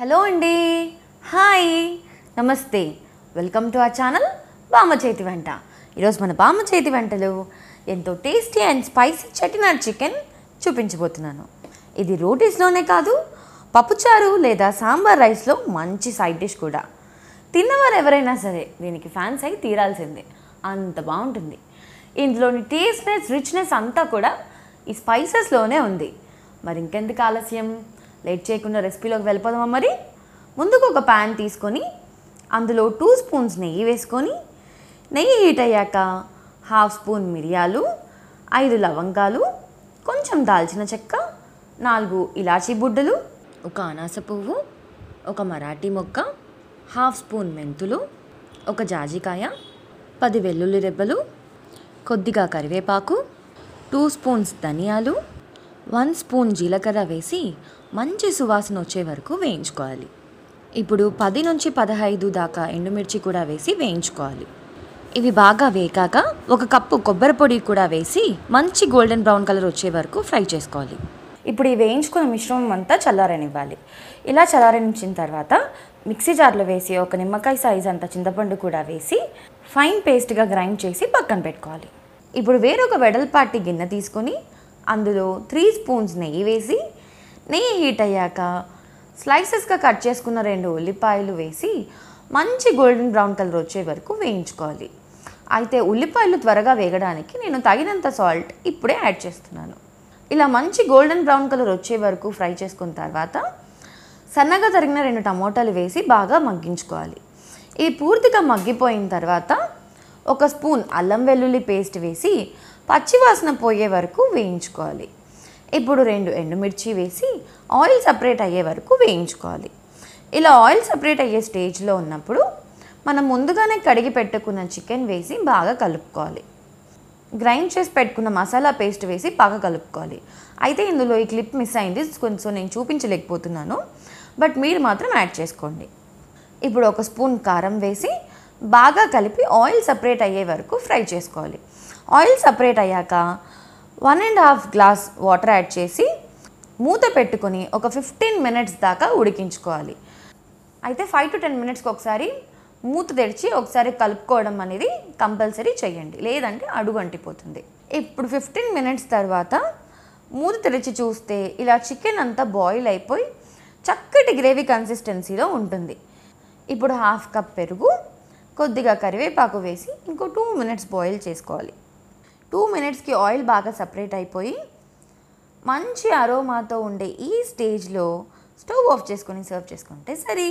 Hello అండి. Hi. నమస్తే. Welcome to ఆ ఛానల్ బామ్మ చేతి వంట. ఈరోజు మన బామ్మ చేతి వంటలు ఎంతో tasty and spicy Chettinad chicken చూపించబోతున్నాను. ఇది రోటీస్లోనే కాదు పప్పుచారు లేదా సాంబార్ రైస్లో మంచి సైడ్ డిష్ కూడా. తిన్నవారు ఎవరైనా సరే దీనికి ఫ్యాన్స్ అయి తీరాల్సిందే. అంత బాగుంటుంది. ఇందులోని టేస్ట్నెస్ రిచ్నెస్ అంతా కూడా ఈ స్పైసెస్లోనే ఉంది. మరి ఇంకెందుకు ఆలస్యం? లేట్ చేయకుండా రెసిపీలోకి వెళ్ళిపోదామా మరి? ముందుకు ఒక ప్యాన్ తీసుకొని అందులో టూ స్పూన్స్ నెయ్యి వేసుకొని నెయ్యి హీట్ అయ్యాక హాఫ్ స్పూన్ మిరియాలు ఐదు లవంగాలు కొంచెం దాల్చిన చెక్క నాలుగు ఇలాచీ బుడ్డలు ఒక అనాస పువ్వు ఒక మరాఠీ మొక్క హాఫ్ స్పూన్ మెంతులు ఒక జాజికాయ పది వెల్లుల్లి రెబ్బలు కొద్దిగా కరివేపాకు టూ స్పూన్స్ ధనియాలు వన్ స్పూన్ జీలకర్ర వేసి మంచి సువాసన వచ్చే వరకు వేయించుకోవాలి. ఇప్పుడు పది నుంచి పదహైదు దాకా ఎండుమిర్చి కూడా వేసి వేయించుకోవాలి. ఇవి బాగా వేకాక ఒక కప్పు కొబ్బరి పొడి కూడా వేసి మంచి గోల్డెన్ బ్రౌన్ కలర్ వచ్చే వరకు ఫ్రై చేసుకోవాలి. ఇప్పుడు ఈ వేయించుకున్న మిశ్రమం అంతా చల్లారనివ్వాలి. ఇలా చల్లారనించిన తర్వాత మిక్సీ జార్లో వేసి ఒక నిమ్మకాయ సైజ్ అంత చింతపండు కూడా వేసి ఫైన్ పేస్ట్గా గ్రైండ్ చేసి పక్కన పెట్టుకోవాలి. ఇప్పుడు వేరొక వెడల్పాటి గిన్నె తీసుకొని అందులో త్రీ స్పూన్స్ నెయ్యి వేసి నెయ్యి హీట్ అయ్యాక స్లైసెస్గా కట్ చేసుకున్న రెండు ఉల్లిపాయలు వేసి మంచి గోల్డెన్ బ్రౌన్ కలర్ వచ్చే వరకు వేయించుకోవాలి. అయితే ఉల్లిపాయలు త్వరగా వేగడానికి నేను తగినంత సాల్ట్ ఇప్పుడే యాడ్ చేస్తున్నాను. ఇలా మంచి గోల్డెన్ బ్రౌన్ కలర్ వచ్చే వరకు ఫ్రై చేసుకున్న తర్వాత సన్నగా తరిగిన రెండు టమోటాలు వేసి బాగా మగ్గించుకోవాలి. ఇవి పూర్తిగా మగ్గిపోయిన తర్వాత ఒక స్పూన్ అల్లం వెల్లుల్లి పేస్ట్ వేసి పచ్చివాసన పోయే వరకు వేయించుకోవాలి. ఇప్పుడు రెండు ఎండుమిర్చి వేసి ఆయిల్ సపరేట్ అయ్యే వరకు వేయించుకోవాలి. ఇలా ఆయిల్ సపరేట్ అయ్యే స్టేజ్లో ఉన్నప్పుడు మనం ముందుగానే కడిగి పెట్టుకున్న చికెన్ వేసి బాగా కలుపుకోవాలి. గ్రైండ్ చేసి పెట్టుకున్న మసాలా పేస్ట్ వేసి బాగా కలుపుకోవాలి. అయితే ఇందులో ఈ క్లిప్ మిస్ అయింది కొంచెం నేను చూపించలేకపోతున్నాను. బట్ మీరు మాత్రం యాడ్ చేసుకోండి. ఇప్పుడు ఒక స్పూన్ కారం వేసి బాగా కలిపి ఆయిల్ సపరేట్ అయ్యే వరకు ఫ్రై చేసుకోవాలి. ఆయిల్ సపరేట్ అయ్యాక one and half glass water add చేసి మూత పెట్టుకొని ఒక ఫిఫ్టీన్ మినిట్స్ దాకా ఉడికించుకోవాలి. అయితే ఫైవ్ టు టెన్ మినిట్స్కి ఒకసారి మూత తెరిచి ఒకసారి కలుపుకోవడం అనేది కంపల్సరీ చేయండి. లేదంటే అడుగు అంటిపోతుంది. ఇప్పుడు ఫిఫ్టీన్ మినిట్స్ తర్వాత మూత తెరిచి చూస్తే ఇలా చికెన్ అంతా బాయిల్ అయిపోయి చక్కటి గ్రేవీ కన్సిస్టెన్సీలో ఉంటుంది. ఇప్పుడు హాఫ్ కప్ పెరుగు కొద్దిగా కరివేపాకు వేసి ఇంకో టూ మినిట్స్ బాయిల్ చేసుకోవాలి. టూ మినిట్స్కి ఆయిల్ బాగా సపరేట్ అయిపోయి మంచి అరోమాతో ఉండే ఈ స్టేజ్లో స్టవ్ ఆఫ్ చేసుకొని సర్వ్ చేసుకుంటే సరే.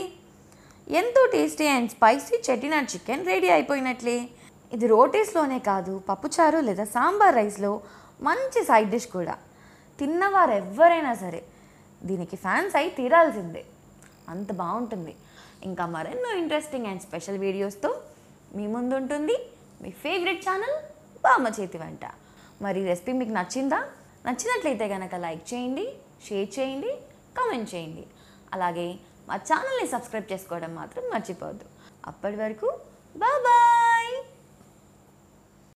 ఎంతో tasty and spicy Chettinad chicken ready అయిపోయినట్లే. ఇది రోటీస్లోనే కాదు పప్పుచారు లేదా సాంబార్ రైస్లో మంచి సైడ్ డిష్ కూడా. తిన్నవారు ఎవరైనా సరే దీనికి ఫ్యాన్స్ అయి తీరాల్సిందే. అంత బాగుంటుంది. ఇంకా మరెన్నో ఇంట్రెస్టింగ్ అండ్ స్పెషల్ వీడియోస్తో మీ ముందు ఉంటుంది మీ ఫేవరెట్ ఛానల్ బామ్మ చేతి వంట. మరి రెసిపీ మీకు నచ్చిందా? నచ్చినట్లయితే కనుక లైక్ చేయండి షేర్ చేయండి కామెంట్ చేయండి. అలాగే మా ఛానల్ని సబ్స్క్రైబ్ చేసుకోవడం మాత్రం మర్చిపోవద్దు. అప్పటి వరకు బాబా